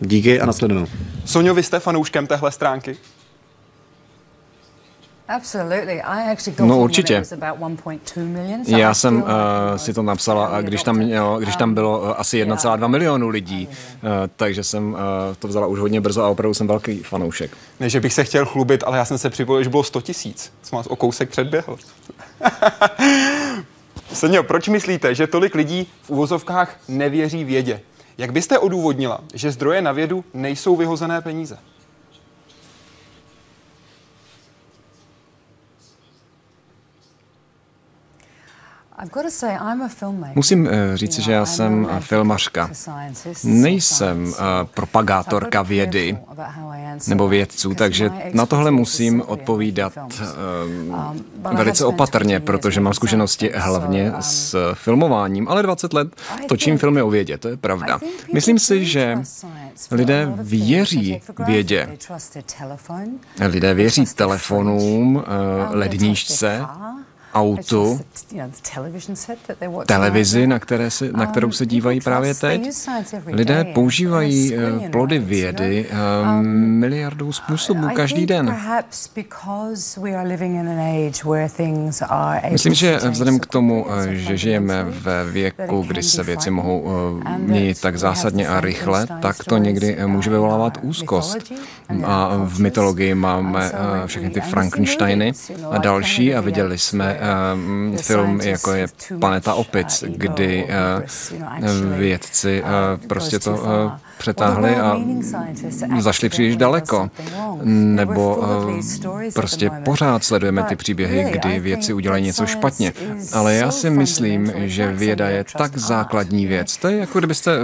Díky a nasledanou. Sonio, vy jste fanouškem téhle stránky? No určitě. Já jsem uh, si to napsala, když tam, mělo, když tam bylo uh, asi 1,2 milionu lidí, uh, takže jsem uh, to vzala už hodně brzo a opravdu jsem velký fanoušek. Ne, že bych se chtěl chlubit, ale já jsem se připojil, že bylo 100 tisíc. Jsem vás o kousek předběhl. Senio, proč myslíte, že tolik lidí v uvozovkách nevěří vědě? Jak byste odůvodnila, že zdroje na vědu nejsou vyhozené peníze? Musím eh, říct, že já jsem filmařka. Nejsem eh, propagátorka vědy nebo vědců, takže na tohle musím odpovídat eh, um, velice opatrně, protože mám zkušenosti hlavně s filmováním, ale 20 let točím filmy o vědě, to je pravda. Myslím si, že lidé věří vědě. Lidé věří telefonům, ledníčce, autu, televizi, na, které se, na kterou se dívají právě teď. Lidé používají eh, plody vědy um, miliardou způsobů každý den. Myslím, že vzhledem k tomu, eh, že žijeme ve věku, kdy se věci mohou měnit tak zásadně a rychle, tak to někdy může vyvolávat úzkost. A v mytologii máme všechny ty Frankensteiny a další a viděli jsme uh, film, jako je Planeta opic, kdy uh, vědci uh, prostě to uh, přetáhli a zašli příliš daleko. Nebo uh, prostě pořád sledujeme ty příběhy, kdy vědci udělají něco špatně. Ale já si myslím, že věda je tak základní věc. To je jako kdybyste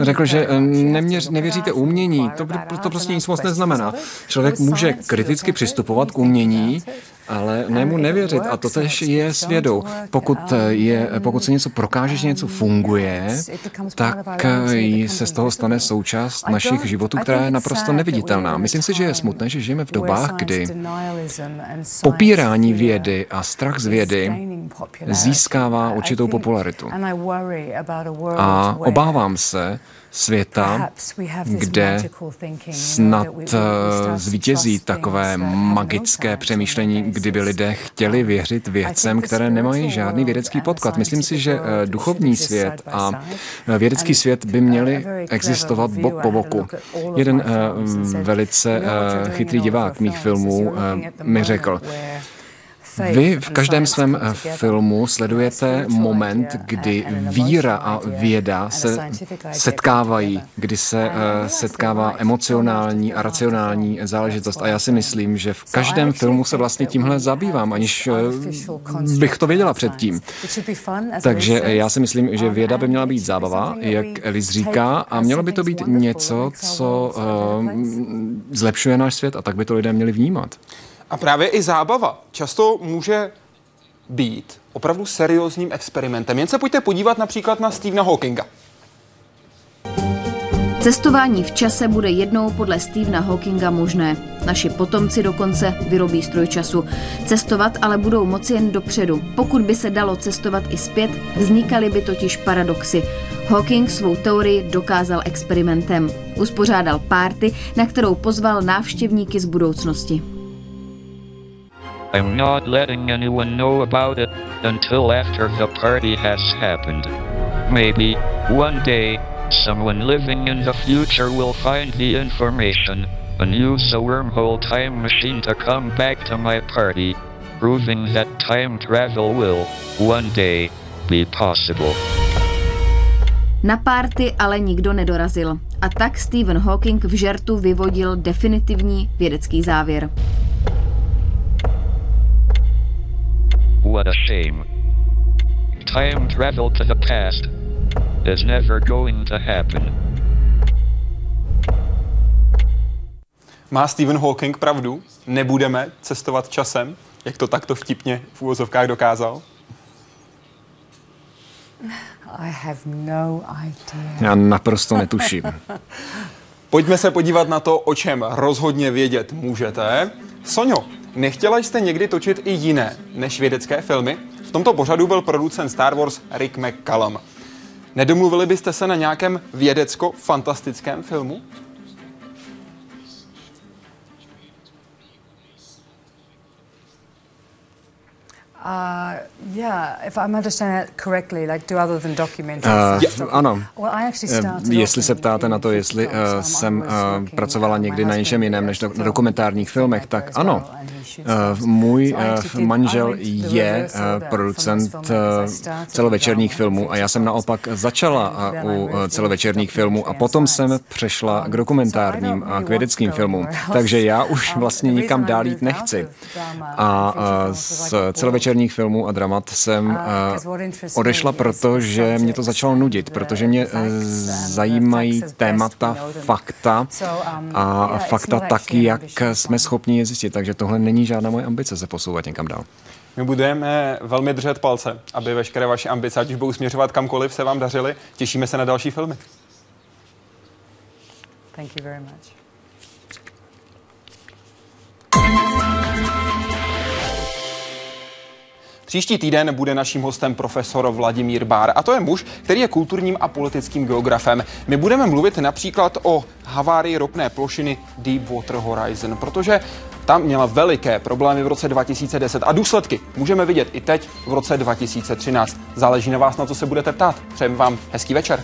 řekl, že neměř, nevěříte umění. To, to prostě nic moc neznamená. Člověk může kriticky přistupovat k umění, ale ne mu nevěřit. A to tež je s vědou. Pokud, je, pokud se něco prokáže, že něco funguje, tak se z toho stane součást našich životů, která je naprosto neviditelná. Myslím si, že je smutné, že žijeme v dobách, kdy popírání vědy a strach z vědy získává určitou popularitu. A obávám se, světa, kde snad eh, zvítězí takové magické přemýšlení, kdyby lidé chtěli věřit věcem, které nemají žádný vědecký podklad. Myslím si, že eh, duchovní svět a eh, vědecký svět by měli existovat bok po boku. Jeden velice chytrý divák mých filmů mi řekl, vy v každém svém eh, filmu sledujete moment, kdy víra a věda se setkávají, kdy se eh, setkává emocionální a racionální záležitost. A já si myslím, že v každém filmu se vlastně tímhle zabývám, aniž eh, bych to věděla předtím. Takže já si myslím, že věda by měla být zábava, jak Elis říká, a mělo by to být něco, co zlepšuje náš svět a tak by to lidé měli vnímat. A právě i zábava často může být opravdu seriózním experimentem. Jen se pojďte podívat například na Stephena Hawkinga. Cestování v čase bude jednou podle Stephena Hawkinga možné. Naši potomci dokonce vyrobí stroj času. Cestovat ale budou moci jen dopředu. Pokud by se dalo cestovat i zpět, vznikaly by totiž paradoxy. Hawking svou teorii dokázal experimentem. Uspořádal párty, na kterou pozval návštěvníky z budoucnosti. I'm not letting anyone know about it until after the party has happened. Maybe, one day, someone living in the future will find the information and use a wormhole time machine to come back to my party, proving that time travel will, one day, be possible. Na párty ale nikdo nedorazil. A tak Stephen Hawking v žertu vyvodil definitivní vědecký závěr. What a shame. Time travel to the past is never going to happen. Má Stephen Hawking pravdu? Nebudeme cestovat časem, jak to takto vtipně v úvozovkách dokázal? I have no idea. Já naprosto netuším. Pojďme se podívat na to, o čem rozhodně vědět můžete. Sonio, Nechtěla jste někdy točit i jiné než vědecké filmy? V tomto pořadu byl producent Star Wars Rick McCallum. Nedomluvili byste se na nějakém vědecko-fantastickém filmu? Uh, yeah, if I'm understanding it correctly, like do other than documentaries. Uh, ano. Well, I actually uh, jestli se ptáte na to, jestli uh, jsem uh, pracovala někdy na něčem jiném než do, na dokumentárních filmech, tak ano. Uh, můj uh, manžel je uh, producent celovečerních filmů a já jsem naopak začala uh, u celovečerních filmů a potom jsem přešla k dokumentárním a k vědeckým filmům. Takže já už vlastně nikam dál jít nechci. A z celovečerních filmů a dramat jsem odešla proto, že mě to začalo nudit, protože mě zajímají témata, fakta um, a fakta taky, jak jsme schopni je zjistit. Takže tohle není žádná moje ambice se posouvat někam dál. My budeme velmi držet palce, aby veškeré vaše ambice, ať už budou směřovat kamkoliv, se vám dařily. Těšíme se na další filmy. Thank you very much. Příští týden bude naším hostem profesor Vladimír Bár a to je muž, který je kulturním a politickým geografem. My budeme mluvit například o havárii ropné plošiny Deepwater Horizon, protože tam měla veliké problémy v roce 2010 a důsledky můžeme vidět i teď v roce 2013. Záleží na vás, na co se budete ptát. Přejeme vám hezký večer.